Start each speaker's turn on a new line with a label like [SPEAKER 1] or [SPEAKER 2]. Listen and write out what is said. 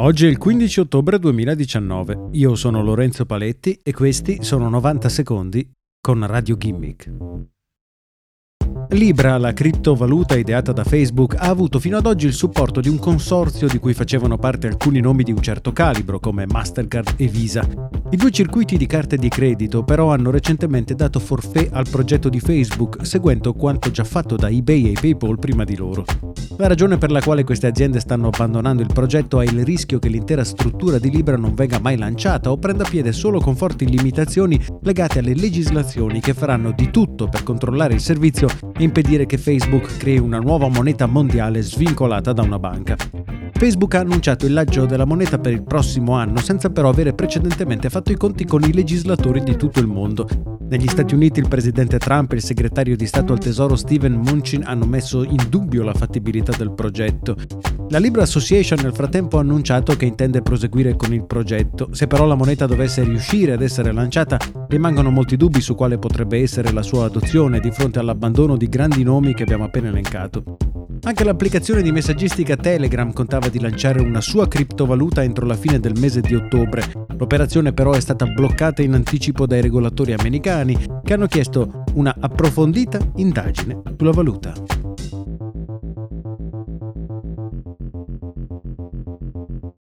[SPEAKER 1] Oggi è il 15 ottobre 2019. Io sono Lorenzo Paletti e questi sono 90 secondi con Radio Gimmick. Libra, la criptovaluta ideata da Facebook, ha avuto fino ad oggi il supporto di un consorzio di cui facevano parte alcuni nomi di un certo calibro, come Mastercard e Visa. I due circuiti di carte di credito però hanno recentemente dato forfè al progetto di Facebook, seguendo quanto già fatto da eBay e PayPal prima di loro. La ragione per la quale queste aziende stanno abbandonando il progetto è il rischio che l'intera struttura di Libra non venga mai lanciata o prenda piede solo con forti limitazioni legate alle legislazioni che faranno di tutto per controllare il servizio e impedire che Facebook crei una nuova moneta mondiale svincolata da una banca. Facebook ha annunciato il lancio della moneta per il prossimo anno senza però avere precedentemente fatto i conti con i legislatori di tutto il mondo. Negli Stati Uniti il presidente Trump e il segretario di Stato al Tesoro Steven Munchin hanno messo in dubbio la fattibilità del progetto. La Libra Association nel frattempo ha annunciato che intende proseguire con il progetto. Se però la moneta dovesse riuscire ad essere lanciata, rimangono molti dubbi su quale potrebbe essere la sua adozione di fronte all'abbandono di grandi nomi che abbiamo appena elencato. Anche l'applicazione di messaggistica Telegram contava di lanciare una sua criptovaluta entro la fine del mese di ottobre. L'operazione però è stata bloccata in anticipo dai regolatori americani che hanno chiesto una approfondita indagine sulla valuta.